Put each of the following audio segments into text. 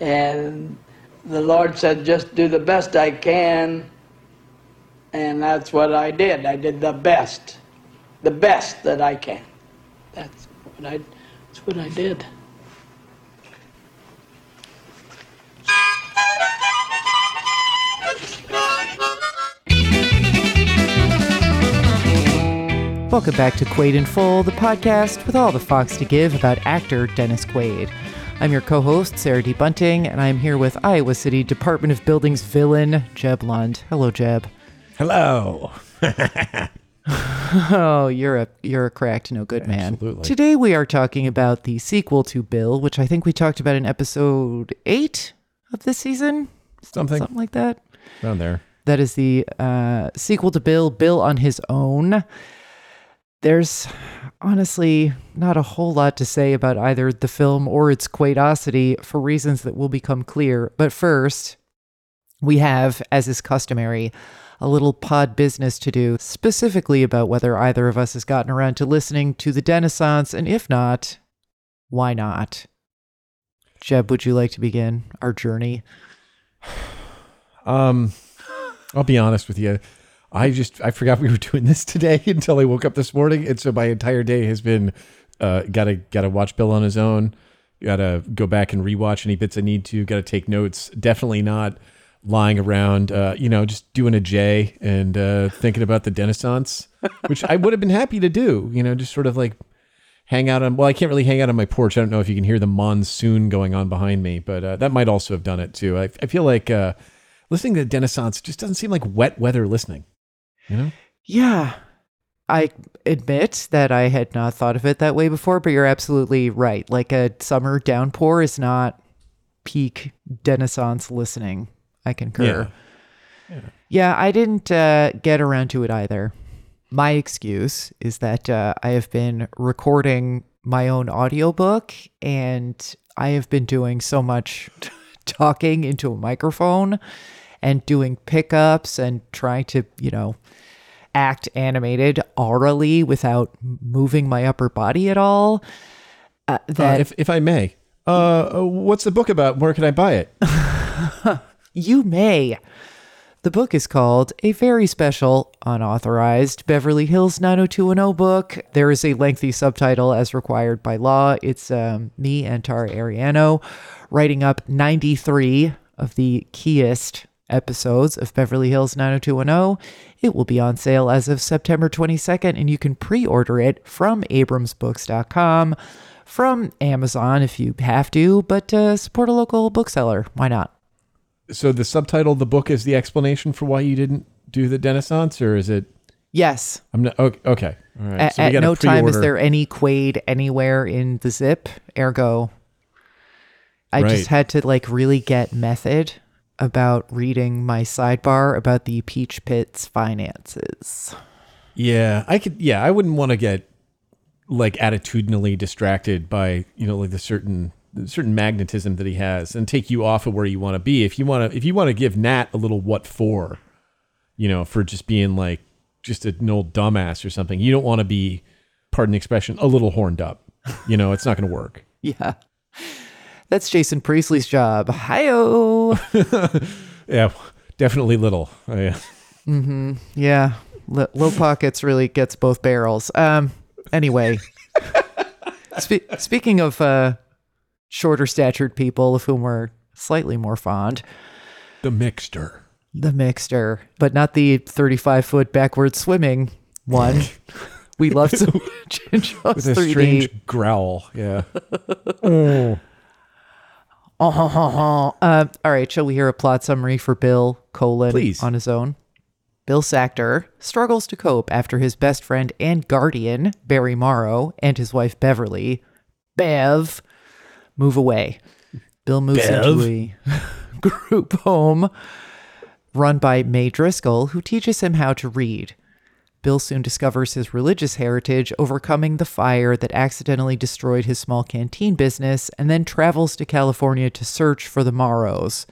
And the Lord said, just do the best I can. And that's what I did. I did the best, the best that I can. That's what I, that's what I did. Welcome back to Quaid in Full, the podcast with all the Fox to give about actor Dennis Quaid. I'm your co host, Sarah D. Bunting, and I'm here with Iowa City Department of Buildings villain, Jeb Lund. Hello, Jeb. Hello. Oh, you're a you're a cracked no good man. Absolutely. Today we are talking about the sequel to Bill, which I think we talked about in episode eight of this season, Something something like that. around there. That is the uh, sequel to Bill, Bill on his own. There's honestly not a whole lot to say about either the film or its quaidosity for reasons that will become clear. But first, we have, as is customary, a little pod business to do, specifically about whether either of us has gotten around to listening to the Renaissance, and if not, why not? Jeb, would you like to begin our journey? Um, I'll be honest with you. I just I forgot we were doing this today until I woke up this morning, and so my entire day has been uh, gotta gotta watch Bill on his own. Gotta go back and rewatch any bits I need to. Gotta take notes. Definitely not lying around. Uh, you know, just doing a J and uh, thinking about the Renaissance, which I would have been happy to do. You know, just sort of like hang out on. Well, I can't really hang out on my porch. I don't know if you can hear the monsoon going on behind me, but uh, that might also have done it too. I, I feel like uh, listening to the Renaissance just doesn't seem like wet weather listening. You know? Yeah. I admit that I had not thought of it that way before, but you're absolutely right. Like a summer downpour is not peak Renaissance listening. I concur. Yeah, I didn't uh, get around to it either. My excuse is that uh, I have been recording my own audiobook and I have been doing so much talking into a microphone and doing pickups and trying to, you know, act animated orally without moving my upper body at all. Uh, Uh, that if if I may, uh, uh, what's the book about? Where can I buy it? You may. The book is called A Very Special, Unauthorized Beverly Hills 90210 book. There is a lengthy subtitle as required by law. It's um, me and Tara Ariano writing up 93 of the keyest episodes of Beverly Hills 90210. It will be on sale as of September 22nd, and you can pre order it from abramsbooks.com, from Amazon if you have to, but uh, support a local bookseller. Why not? So the subtitle of the book is the explanation for why you didn't do the Renaissance, or is it? Yes. I'm not okay. okay. All right. A- so at no time is there any Quaid anywhere in the zip. Ergo, I Right. just had to like really get method about reading my sidebar about the Peach Pit's finances. Yeah, I could. Yeah, I wouldn't want to get like attitudinally distracted by you know like the certain the certain magnetism that he has and take you off of where you want to be. If you want to, if you want to give Nat a little what for, you know, for just being like just an old dumbass or something, you don't want to be, pardon the expression, a little horned up. You know, it's not going to work. Yeah. That's Jason Priestley's job. Hi-oh. Yeah, definitely little. Oh, yeah. yeah. Li- Low Pockets really gets both barrels. Um anyway. Spe- speaking of uh shorter statured people of whom we're slightly more fond, The mixture. the mixter, but not the 35 foot backward swimming one. we love so much in Jaws With a 3D. strange growl. Yeah. Uh, all right, shall we hear a plot summary for Bill colon Please. on his own? Bill Sackter struggles to cope after his best friend and guardian, Barry Morrow, and his wife Beverly, Bev, move away. Bill moves into a group home run by May Driscoll, who teaches him how to read. Bill soon discovers his religious heritage, overcoming the fire that accidentally destroyed his small canteen business, and then travels to California to search for the Morrows.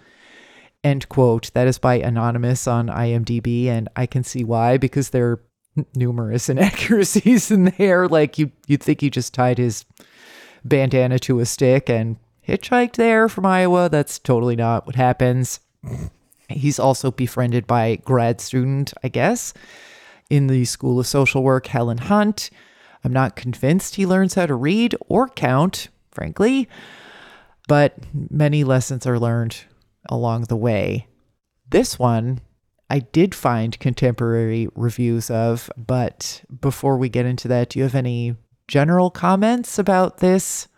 End quote. That is by Anonymous on IMDb, and I can see why, because there are numerous inaccuracies in there. Like you, you'd think he just tied his bandana to a stick and hitchhiked there from Iowa. That's totally not what happens. He's also befriended by grad student, I guess, in the School of Social Work, Helen Hunt. I'm not convinced he learns how to read or count, frankly, but many lessons are learned along the way. This one I did find contemporary reviews of, but before we get into that, do you have any general comments about this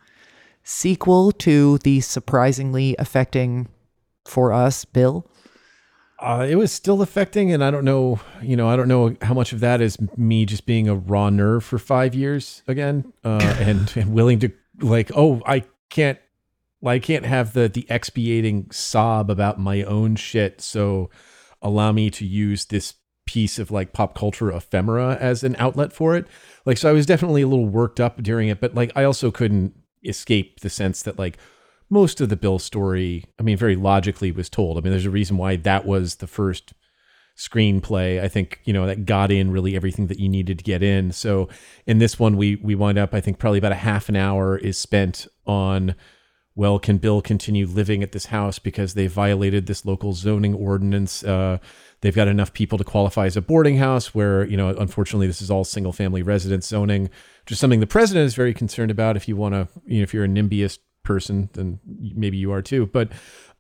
sequel to the surprisingly affecting for us, Bill? Uh, it was still affecting, and I don't know, you know, I don't know how much of that is me just being a raw nerve for five years again, uh, and, and willing to like, oh, I can't, I can't have the the expiating sob about my own shit. So allow me to use this piece of like pop culture ephemera as an outlet for it. Like, so I was definitely a little worked up during it, but like, I also couldn't escape the sense that like most of the Bill story, I mean, very logically was told. I mean, there's a reason why that was the first screenplay. I think, you know, that got in really everything that you needed to get in. So in this one, we, we wind up, I think probably about a half an hour is spent on well, can Bill continue living at this house because they violated this local zoning ordinance? Uh, they've got enough people to qualify as a boarding house, where you know, unfortunately, this is all single-family residence zoning, which is something the president is very concerned about. If you want to, you know, if you're a NIMBYist person, then maybe you are too. But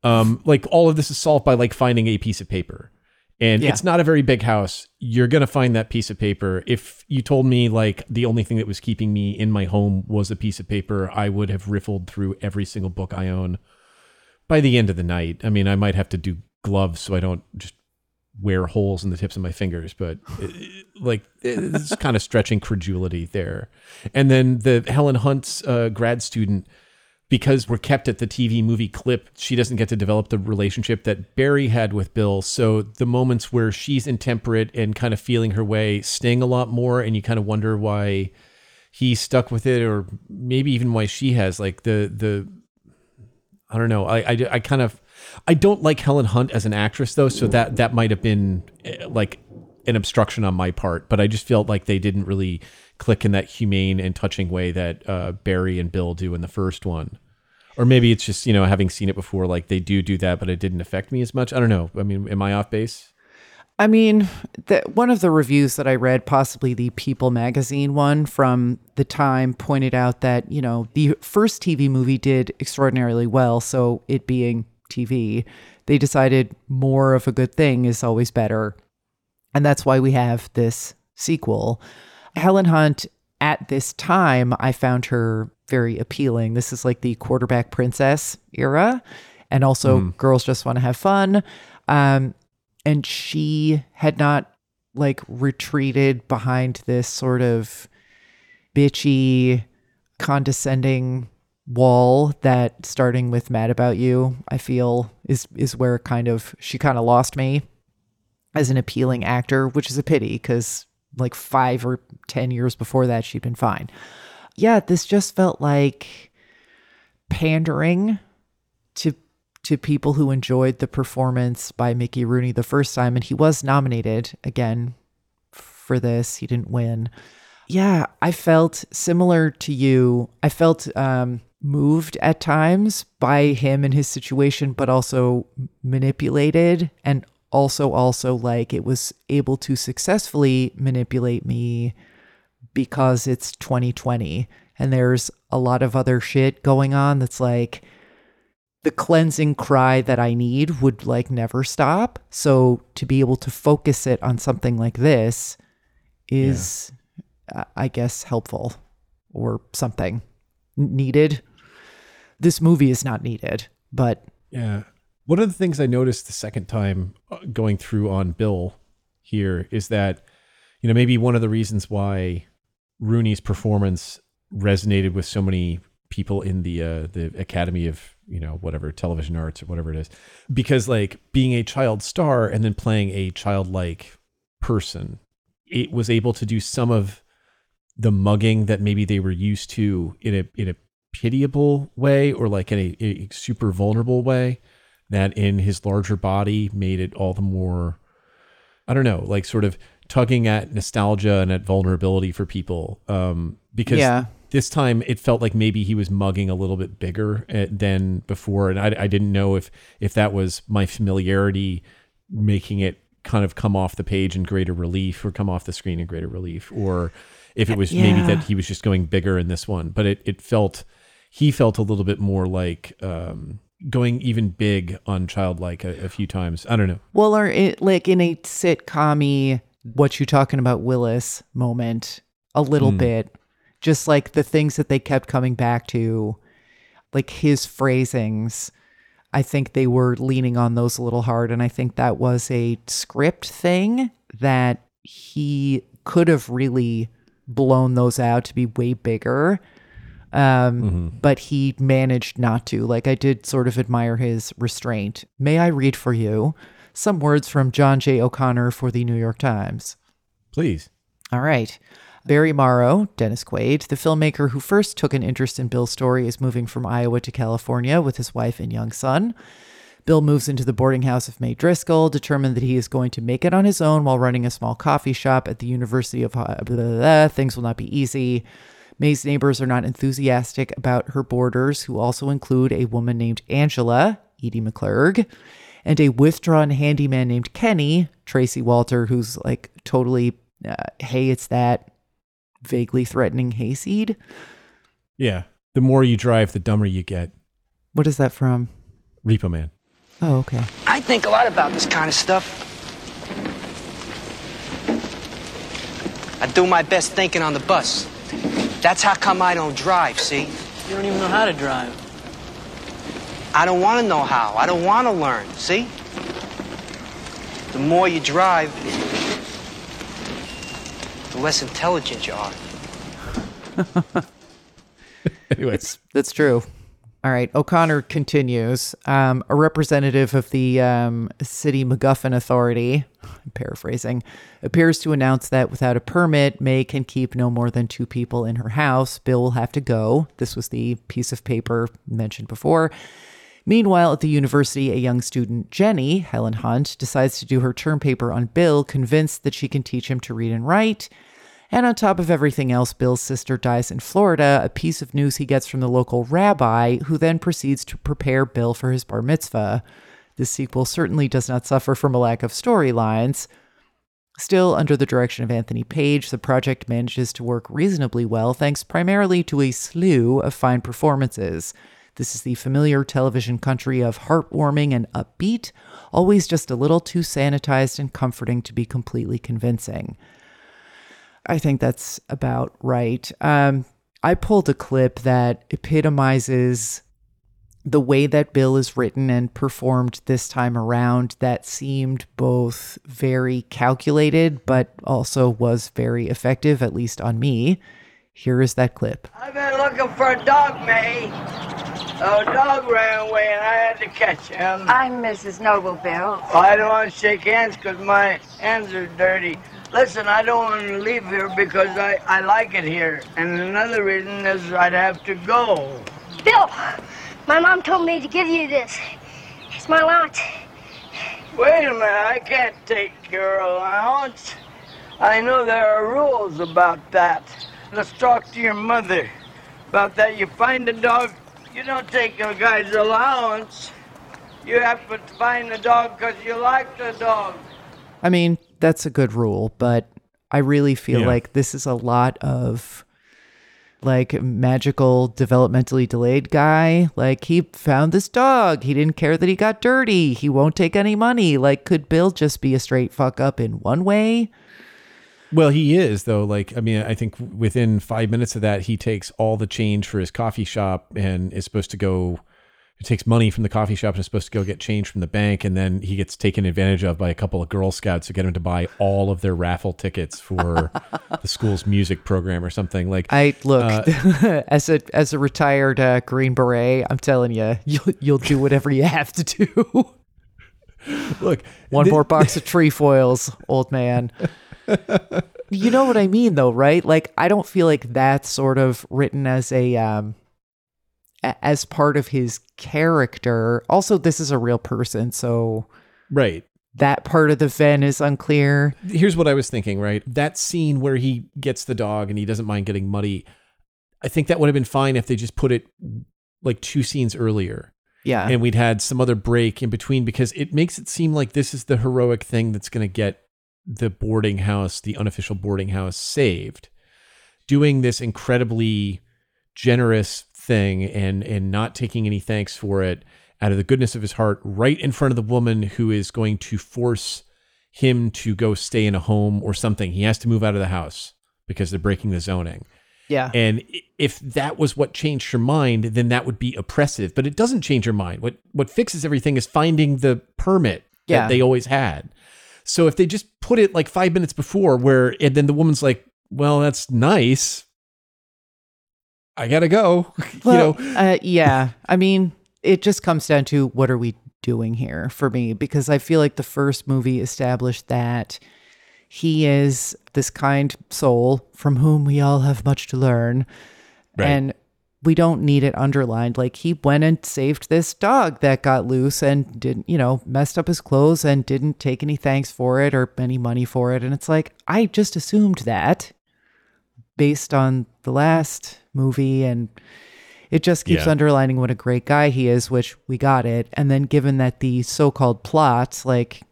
um, like all of this is solved by like finding a piece of paper and yeah. it's not a very big house. You're going to find that piece of paper. If you told me like the only thing that was keeping me in my home was a piece of paper, I would have riffled through every single book I own by the end of the night. I mean, I might have to do gloves so I don't just wear holes in the tips of my fingers, but it, like it's kind of stretching credulity there. And then the Helen Hunt's uh, grad student because we're kept at the TV movie clip, she doesn't get to develop the relationship that Barry had with Bill. So the moments where she's intemperate and kind of feeling her way sting a lot more, and you kind of wonder why he stuck with it, or maybe even why she has. Like the the, I don't know. I I, I kind of I don't like Helen Hunt as an actress though, so that that might have been eh, like an obstruction on my part. But I just felt like they didn't really click in that humane and touching way that uh, Barry and Bill do in the first one. Or maybe it's just, you know, having seen it before, like they do do that, but it didn't affect me as much. I don't know. I mean, am I off base? I mean, the, one of the reviews that I read, possibly the People magazine one from the time, pointed out that, you know, the first TV movie did extraordinarily well. So it being TV, they decided more of a good thing is always better. And that's why we have this sequel. Helen Hunt, at this time, I found her very appealing. This is like the quarterback princess era, and also mm. girls just want to have fun. Um, and she had not like retreated behind this sort of bitchy, condescending wall that starting with mad about you i feel is is where kind of she kind of lost me as an appealing actor which is a pity because like five or 10 years before that, she'd been fine. Yeah, this just felt like pandering to to people who enjoyed the performance by Mickey Rooney the first time and he was nominated again for this. He didn't win. Yeah, I felt similar to you. I felt um moved at times by him and his situation but also manipulated and also also like it was able to successfully manipulate me because it's 2020 and there's a lot of other shit going on that's like the cleansing cry that I need would like never stop. So to be able to focus it on something like this is yeah. I guess helpful or something needed. This movie is not needed, but yeah. One of the things I noticed the second time uh, going through on Bill here is that, you know, maybe one of the reasons why Rooney's performance resonated with so many people in the uh, the Academy of you know whatever television arts or whatever it is, because like being a child star and then playing a childlike person, it was able to do some of the mugging that maybe they were used to in a in a pitiable way or like in a, a super vulnerable way that in his larger body made it all the more I don't know, like sort of tugging at nostalgia and at vulnerability for people. Um, because yeah. this time it felt like maybe he was mugging a little bit bigger uh, than before, and I, I didn't know if if that was my familiarity making it kind of come off the page in greater relief or come off the screen in greater relief, or if it was maybe that he was just going bigger in this one. But it it felt he felt a little bit more like um, going even big on childlike a, a few times. I don't know. Well, or it, like in a sitcom what you talking about Willis moment, a little hmm. bit, just like the things that they kept coming back to, like his phrasings. I think they were leaning on those a little hard, and I think that was a script thing that he could have really blown those out to be way bigger. Um, but he managed not to. Like I did sort of admire his restraint. May I read for you some words from John J. O'Connor for the New York Times? Please. All right. Barry Morrow, Dennis Quaid, the filmmaker who first took an interest in Bill's story, is moving from Iowa to California with his wife and young son. Bill moves into the boarding house of May Driscoll, determined that he is going to make it on his own while running a small coffee shop at the University of. Blah, blah, blah. Things will not be easy. May's neighbors are not enthusiastic about her boarders, who also include a woman named Angela, Edie McClurg, and a withdrawn handyman named Kenny, Tracy Walter, who's like totally, uh, hey, it's that vaguely threatening hayseed. Yeah. The more you drive, the dumber you get. What is that from? Repo Man. Oh, okay. I think a lot about this kind of stuff. I do my best thinking on the bus. That's how come I don't drive, see? You don't even know how to drive. I don't want to know how. I don't want to learn, see? The more you drive, the less intelligent you are. Anyway, That's true. All right. O'Connor continues. Um, a representative of the um, city MacGuffin Authority, I'm paraphrasing, appears to announce that without a permit, May can keep no more than two people in her house. Bill will have to go. This was the piece of paper mentioned before. Meanwhile, at the university, a young student, Jenny, Helen Hunt, decides to do her term paper on Bill, convinced that she can teach him to read and write. And on top of everything else, Bill's sister dies in Florida, a piece of news he gets from the local rabbi, who then proceeds to prepare Bill for his bar mitzvah. This sequel certainly does not suffer from a lack of storylines. Still, under the direction of Anthony Page, the project manages to work reasonably well thanks primarily to a slew of fine performances. This is the familiar television country of heartwarming and upbeat, always just a little too sanitized and comforting to be completely convincing. I think that's about right. Um, I pulled a clip that epitomizes the way that Bill is written and performed this time around that seemed both very calculated but also was very effective, at least on me. Here is that clip. I've been looking for a dog, May. A dog ran away and I had to catch him. I'm Mrs. Nobleville. I don't want to shake hands because my hands are dirty. Listen, I don't want to leave here because I, I like it here. And another reason is I'd have to go. Bill, my mom told me to give you this. It's my lunch. Wait a minute, I can't take your allowance. I know there are rules about that. Let's talk to your mother about that. You find a dog, you don't take a guy's allowance. You have to find the dog because you like the dog. I mean, that's a good rule, but I really feel Yeah. like this is a lot of like magical developmentally delayed guy. Like he found this dog. He didn't care that he got dirty. He won't take any money. Like could Bill just be a straight fuck up in one way? Well, he is though. Like, I mean, I think within five minutes of that, he takes all the change for his coffee shop and is supposed to go. He takes money from the coffee shop and is supposed to go get change from the bank, and then he gets taken advantage of by a couple of Girl Scouts to get him to buy all of their raffle tickets for the school's music program or something. Like, I look as a as a retired uh, Green Beret. I'm telling you, you'll you'll do whatever you have to do. look, One thi- more box of trefoils, old man. you know what I mean, though, right? Like, I don't feel like that's sort of written as a um, a- as part of his character. Also, this is a real person, so right. that part of the Ven is unclear. here's what I was thinking, right? That scene where he gets the dog and he doesn't mind getting muddy. I think that would have been fine if they just put it like two scenes earlier Yeah. and we'd had some other break in between because it makes it seem like this is the heroic thing that's going to get the boarding house, the unofficial boarding house, saved. Doing this incredibly generous thing and and not taking any thanks for it out of the goodness of his heart, right in front of the woman who is going to force him to go stay in a home or something. He has to move out of the house because they're breaking the zoning. yeah. And if that was what changed her mind, then that would be oppressive. But it doesn't change her mind. What what fixes everything is finding the permit Yeah. that they always had. So if they just put it like five minutes before, where and then the woman's like, "Well, that's nice. I gotta go," Well, you know. uh, yeah. I mean, it just comes down to what are we doing here for me? Because I feel like the first movie established that he is this kind soul from whom we all have much to learn. Right. And we don't need it underlined. Like he went and saved this dog that got loose and didn't, you know, messed up his clothes and didn't take any thanks for it or any money for it. And it's like, I just assumed that based on the last movie and it just keeps Yeah. underlining what a great guy he is, which we got it. And then given that the so-called plots, like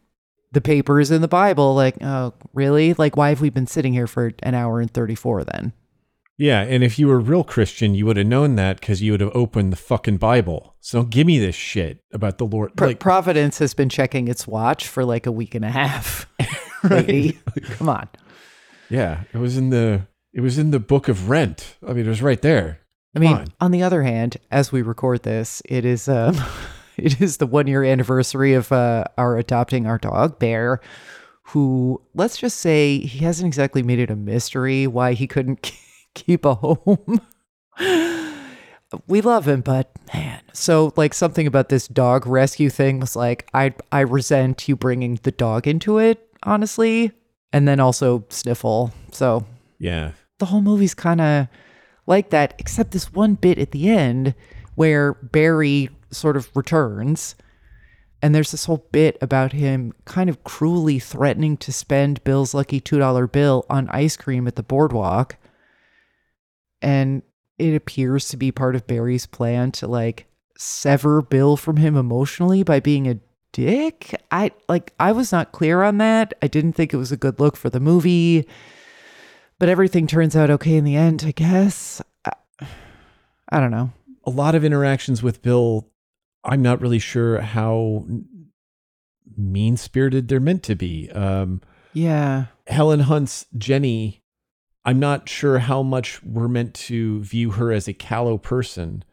the papers in the Bible, like, oh, really? Like, why have we been sitting here for an hour and 34 then? Yeah, and if you were a real Christian, you would have known that because you would have opened the fucking Bible. So don't give me this shit about the Lord. Pro- like, Providence has been checking its watch for like a week and a half. Lady, come on. yeah, it was in the it was in the book of Rent. I mean, it was right there. I mean, Fine. on the other hand, as we record this, it is um, it is the one year anniversary of uh, our adopting our dog Bear, who let's just say he hasn't exactly made it a mystery why he couldn't keep a home. we love him, but man, so like something about this dog rescue thing was like I I resent you bringing the dog into it, honestly, and then also Sniffle. So Yeah, the whole movie's kind of like that, except this one bit at the end where Barry sort of returns. And there's this whole bit about him kind of cruelly threatening to spend Bill's lucky $2 bill on ice cream at the boardwalk. And it appears to be part of Barry's plan to like sever Bill from him emotionally by being a dick. I like I was not clear on that. I didn't think it was a good look for the movie but everything turns out okay in the end, I guess. I, I don't know. a lot of interactions with Bill. I'm not really sure how mean spirited they're meant to be. Um, Yeah. Helen Hunt's Jenny, I'm not sure how much we're meant to view her as a callow person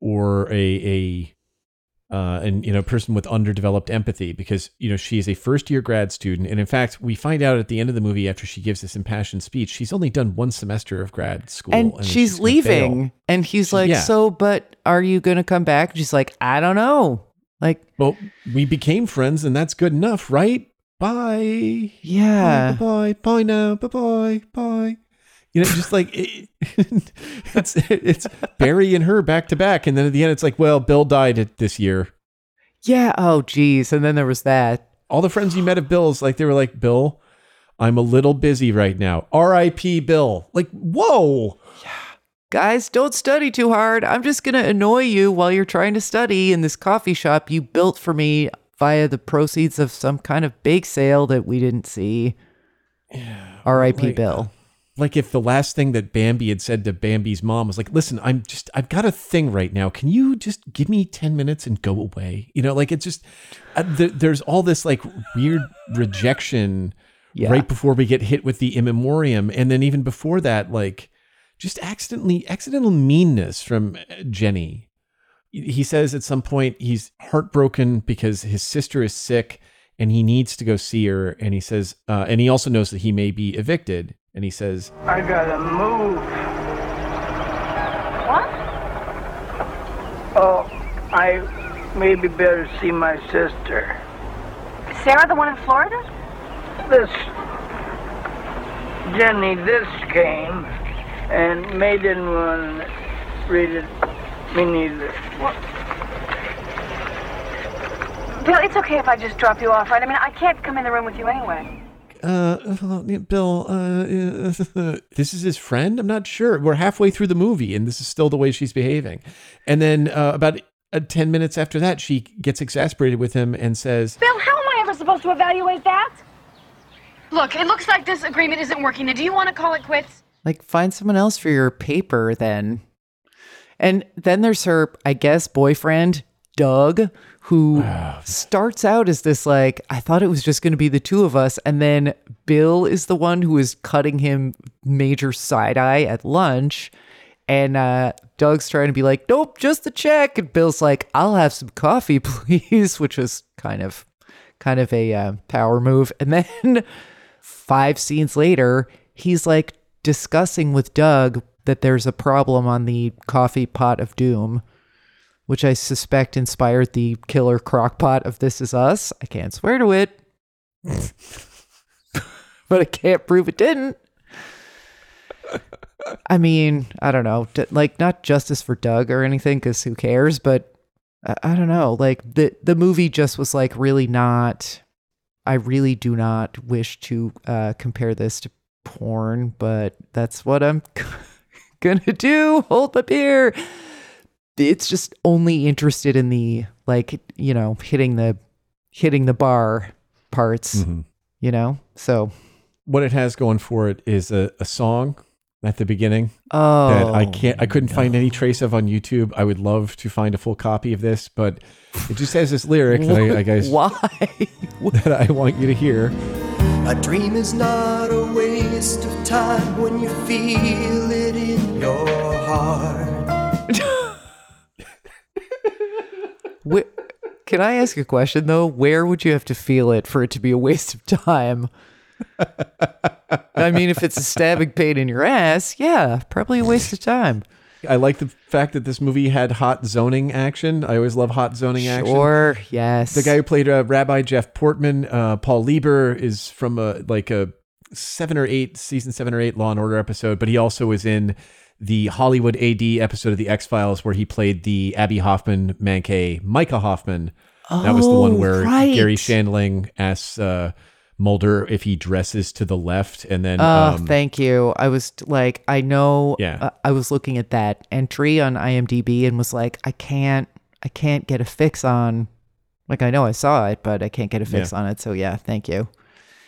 or a a uh, and you know a person with underdeveloped empathy because you know she is a first year grad student and in fact we find out at the end of the movie after she gives this impassioned speech she's only done one semester of grad school and then she's, gonna leaving. And he's She's- like, yeah. So, but are you going to come back? And she's like, I don't know. Like, well we became friends and that's good enough right bye yeah. bye bye bye now bye bye bye you know just like it, it's it's Barry and her back to back and then at the end it's like well Bill died this year Yeah. Oh, geez. And then there was that. all the friends you met of Bill's like they were like Bill I'm a little busy right now R.I.P. Bill like whoa Yeah. Guys, don't study too hard. I'm just going to annoy you while you're trying to study in this coffee shop you built for me via the proceeds of some kind of bake sale that we didn't see. Yeah, R.I.P. like- Bill. Like if the last thing that Bambi had said to Bambi's mom was like, "Listen, I'm just I've got a thing right now. Can you just give me 10 minutes and go away?" You know, like it's just uh, th- there's all this like weird rejection Yeah. right before we get hit with the in memoriam and then even before that like just accidentally accidental meanness from uh, Jenny. He says at some point he's heartbroken because his sister is sick and he needs to go see her and he says uh, and he also knows that he may be evicted and he says I gotta move. What? Oh, I maybe better see my sister. Sarah, the one in Florida? This Jenny, this came, and May didn't want to read it. Me neither. Bill, it's okay if I just drop you off, right? I mean, I can't come in the room with you anyway. Uh, uh, Bill, uh, this is his friend. I'm not sure. We're halfway through the movie, and this is still the way she's behaving. And then uh, about uh, ten minutes after that, she gets exasperated with him and says, Bill, how am I ever supposed to evaluate that? Look, it looks like this agreement isn't working. Now, do you want to call it quits? Like, find someone else for your paper then. And then there's her, I guess, boyfriend, Doug, who starts out as this, like, I thought it was just going to be the two of us. And then Bill is the one who is cutting him major side eye at lunch. And uh, Doug's trying to be like, nope, just the check. And Bill's like, I'll have some coffee, please, which was kind of, kind of a uh, power move. And then five scenes later, he's like discussing with Doug that there's a problem on the coffee pot of doom, which I suspect inspired the killer crock pot of This Is Us. I can't swear to it, but I can't prove it didn't. I mean, I don't know, like not justice for Doug or anything, because who cares? But I, I don't know, like the the movie just was like really not. I really do not wish to uh, compare this to porn, but that's what I'm gonna do. Hold my beer. It's just only interested in the like, you know, hitting the hitting the bar parts, mm-hmm. you know. So, "What it has going for it is a, a song at the beginning oh, that I oh. can't, I couldn't find any trace of on YouTube. I would love to find a full copy of this, but it just has this lyric that I, I guess Why? that I want you to hear." A dream is not a waste of time when you feel it in your heart. Wh- Can I ask a question though? Where would you have to feel it for it to be a waste of time? I mean, if it's a stabbing pain in your ass, yeah, probably a waste of time. I like the fact that this movie had hot zoning action. I always love hot zoning action. Sure, yes. The guy who played uh, Rabbi Jeff Portman, uh, Paul Lieber, is from a like a seven or eight season seven or eight Law and Order episode, but he also was in the Hollywood AD episode of the X Files where he played the Abbie Hoffman Mankey Micah Hoffman. Oh, that was the one where right. Garry Shandling asks uh, Mulder if he dresses to the left, and then Oh, um, thank you. I was like, I know. Yeah. uh, I was looking at that entry on IMDb and was like, I can't, I can't get a fix on. Like, I know I saw it, but I can't get a fix Yeah. on it. So yeah, thank you.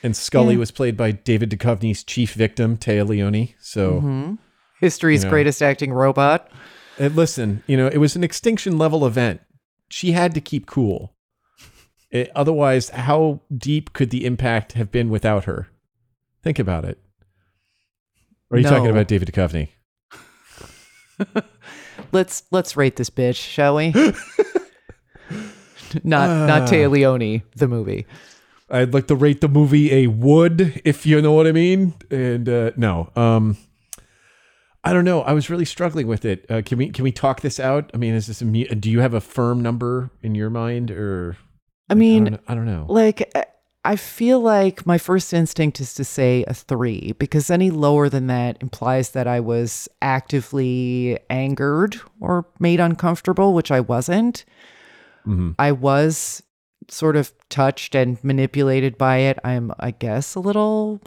and Scully Yeah. was played by David Duchovny's chief victim, Téa Leoni. So. Mm-hmm. History's You know. greatest acting robot. And listen, you know, it was an extinction level event. She had to keep cool. It- otherwise, how deep could the impact have been without her? Think about it. Or are you talking about David Duchovny? Let's let's rate this bitch, shall we? not not Téa Leoni, the movie. I'd like to rate the movie a wood, if you know what I mean. And uh, no, um, I don't know. I was really struggling with it. Uh, can we can we talk this out? I mean, is this a? Do you have a firm number in your mind, or I mean, I don't, I don't know. like I feel like my first instinct is to say a three because any lower than that implies that I was actively angered or made uncomfortable, which I wasn't. I was sort of touched and manipulated by it. I'm, I guess, a little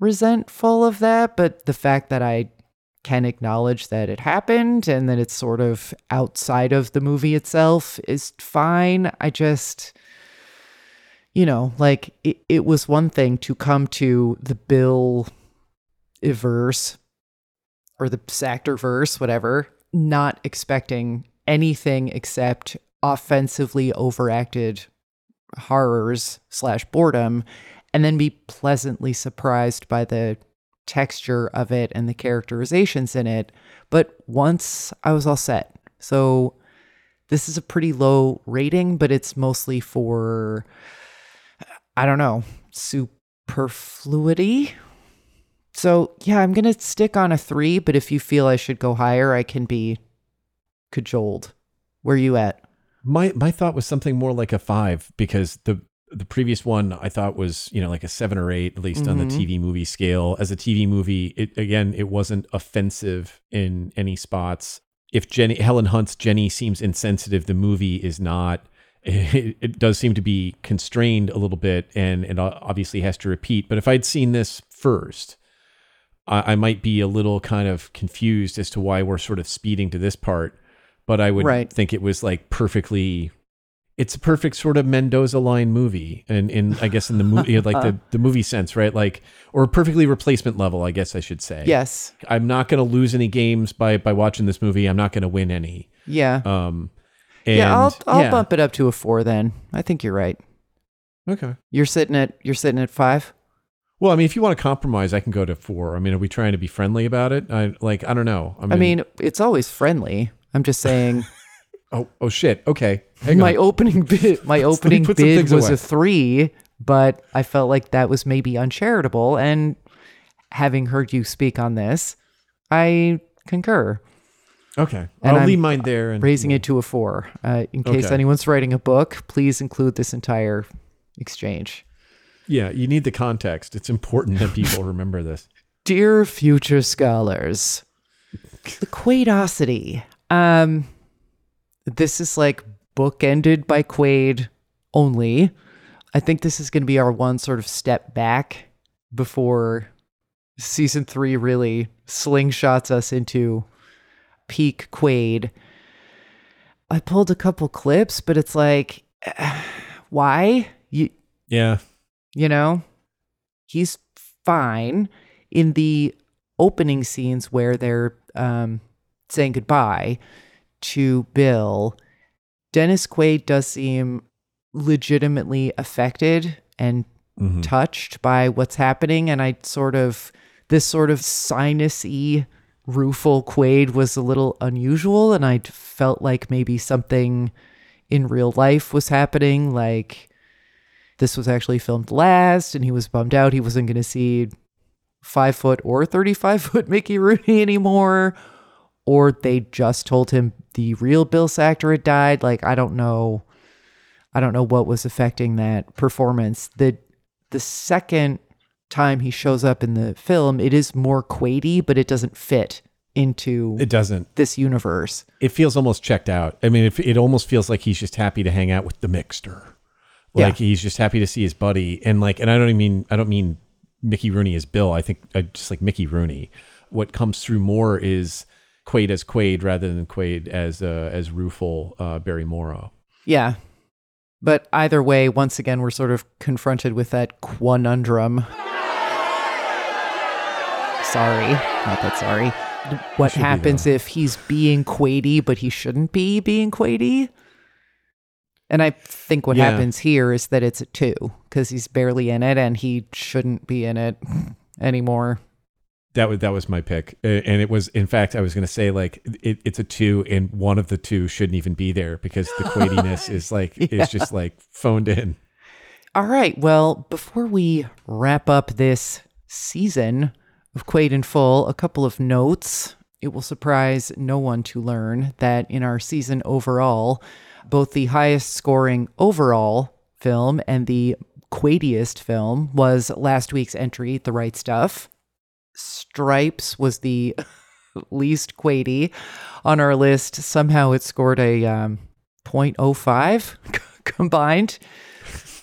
resentful of that, but the fact that I can acknowledge that it happened and that it's sort of outside of the movie itself is fine. I just you know, like it, it was one thing to come to the Bill verse or the Sackter verse, whatever, not expecting anything except offensively overacted horrors slash boredom, and then be pleasantly surprised by the texture of it and the characterizations in it. But once I was all set. So this is a pretty low rating, but it's mostly for I don't know, superfluity. So, yeah, I'm going to stick on a three, but if you feel I should go higher, I can be cajoled. Where are you at? My my thought was something more like a five because the the previous one I thought was you know like a seven or eight at least on the Mhm. TV movie scale. As a TV movie, it again it wasn't offensive in any spots. If Jenny Helen Hunt's Jenny seems insensitive, the movie is not it, it does seem to be constrained a little bit, and it obviously has to repeat. But if I'd seen this first, I, I might be a little kind of confused as to why we're sort of speeding to this part. But I would Right. think it was like perfectly. It's a perfect sort of Mendoza line movie, and in I guess in the movie like the the movie sense, right? Like or perfectly replacement level, I guess I should say. Yes. I'm not going to lose any games by by watching this movie. I'm not going to win any. Yeah. Um, and, yeah, I'll I'll yeah. bump it up to a four then. I think you're right. Okay. You're sitting at you're sitting at five. Well, I mean, if you want to compromise, I can go to four. I mean, are we trying to be friendly about it? I like, I don't know. I mean, it's always friendly. I'm just saying oh, oh shit. Okay, hang my on. opening bid my opening bid was away. a three, but I felt like that was maybe uncharitable. And having heard you speak on this, I concur. okay, and I'll I'm leave mine there and Raising it to a four. Uh, in case Okay. anyone's writing a book, please include this entire exchange. Yeah, you need the context. It's important that people remember this. Dear future scholars, the Quaidosity. Um, this is like bookended by Quaid only. I think this is going to be our one sort of step back before season three really slingshots us into peak Quaid. I pulled a couple clips, but it's like, why? You Yeah, you know he's fine in the opening scenes where they're um, saying goodbye to bill dennis quaid does seem legitimately affected and Mhm. touched by what's happening and i sort of this sort of sinusy rueful quaid was a little unusual and i felt like maybe something in real life was happening like this was actually filmed last and he was bummed out he wasn't going to see five foot or 35 foot mickey rooney anymore or they just told him the real bill Sackter had died like i don't know i don't know what was affecting that performance the the second time he shows up in the film it is more quady but it doesn't fit into it doesn't. this universe It feels almost checked out. I mean, it, it almost feels like he's just happy to hang out with the mixter. Yeah. Like he's just happy to see his buddy, and like, and I don't even mean I don't mean Mickey Rooney as Bill. I think I just like Mickey Rooney. What comes through more is Quaid as Quaid rather than Quaid as uh, as rueful uh, Barry Morrow. Yeah. But either way, once again, we're sort of confronted with that quanundrum. Sorry, not that sorry. What happens if he's being Quaidy, but he shouldn't be being Quaidy? And I think what Yeah. happens here is that it's a two because he's barely in it and he shouldn't be in it anymore. That was that was my pick, and it was in fact I was going to say like it, it's a two, and one of the two shouldn't even be there because the Quaidiness is like Yeah. is just like phoned in. All right. Well, before we wrap up this season of Quaid in Full, a couple of notes. It will surprise no one to learn that in our season overall, both the highest scoring overall film and the Quaidiest film was last week's entry, The Right Stuff. Stripes was the least Quaidy on our list. Somehow it scored a um, 0.05 combined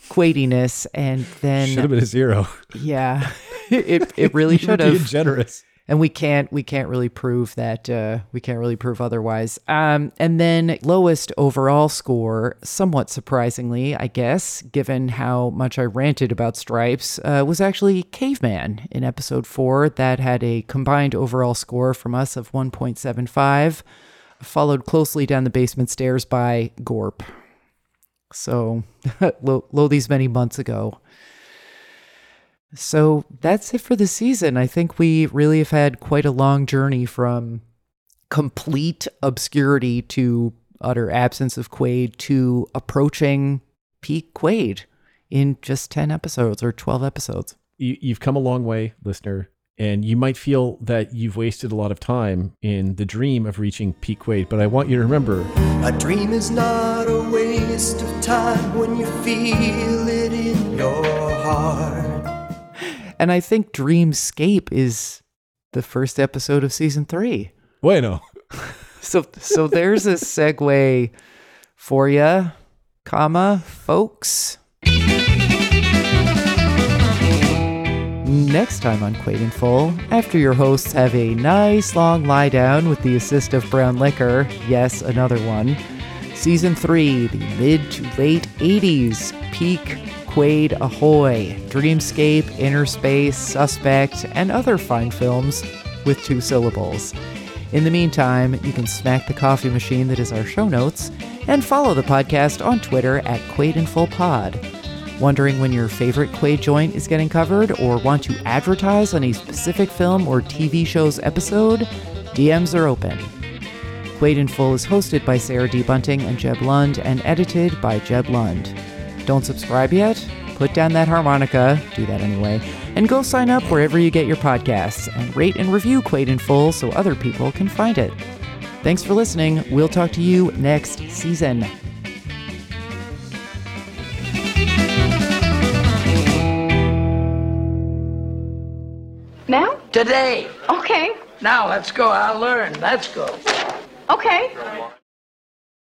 Quaidiness, and then Should have been a zero. yeah, it it really should have. generous. And we can't we can't really prove that uh, we can't really prove otherwise. Um, and then lowest overall score, somewhat surprisingly, I guess, given how much I ranted about Stripes, uh, was actually Caveman in episode four. That had a combined overall score from us of 1.75, followed closely down the basement stairs by Gorp. So low, low these many months ago. So that's it for the season. I think we really have had quite a long journey from complete obscurity to utter absence of Quaid to approaching peak Quaid in just 10 episodes or 12 episodes. You, you've come a long way, listener, and you might feel that you've wasted a lot of time in the dream of reaching peak Quaid. But I want you to remember, A dream is not a waste of time when you feel it in your heart. And I think Dreamscape is the first episode of season three. bueno, So, so there's a segue for you. comma, folks. Next time on Quaid in Full, after your hosts have a nice long lie down with the assist of brown liquor, yes, another one, Season 3, the mid to late 80s, peak Quaid Ahoy, Dreamscape, Inner Space, Suspect, and other fine films with two syllables. In the meantime, you can smack the coffee machine that is our show notes and follow the podcast on Twitter at Quaid in Full Pod. Wondering when your favorite Quaid joint is getting covered or want to advertise on a specific film or TV show's episode? DMs are open. Quaid in Full is hosted by Sarah D. Bunting and Jeb Lund and edited by Jeb Lund. Don't subscribe yet? Put down that harmonica, do that anyway, and go sign up wherever you get your podcasts and rate and review Quaid in Full so other people can find it. Thanks for listening. We'll talk to you next season. Now? Today. Okay. Now let's go. I'll learn. Let's go. Okay.